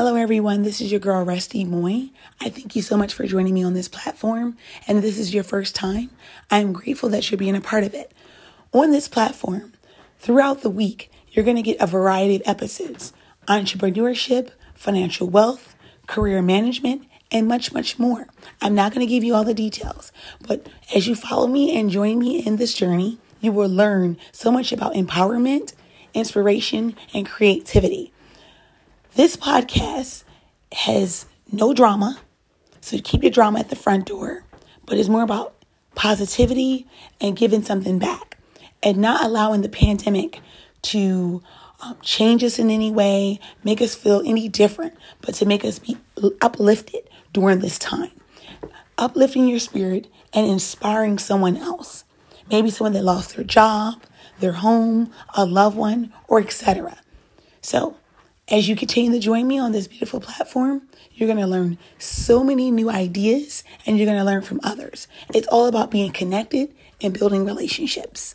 Hello, everyone. This is your girl, Rusty Moy. I thank you so much for joining me on this platform. And if this is your first time, I'm grateful that you're being a part of it. On this platform, throughout the week, you're going to get a variety of episodes entrepreneurship, financial wealth, career management, and much, much more. I'm not going to give you all the details, but as you follow me and join me in this journey, you will learn so much about empowerment, inspiration, and creativity. This podcast has no drama, so keep your drama at the front door, but it's more about positivity and giving something back and not allowing the pandemic to um, change us in any way, make us feel any different, but to make us be uplifted during this time. Uplifting your spirit and inspiring someone else. Maybe someone that lost their job, their home, a loved one, or etc. So, as you continue to join me on this beautiful platform, you're going to learn so many new ideas and you're going to learn from others. It's all about being connected and building relationships.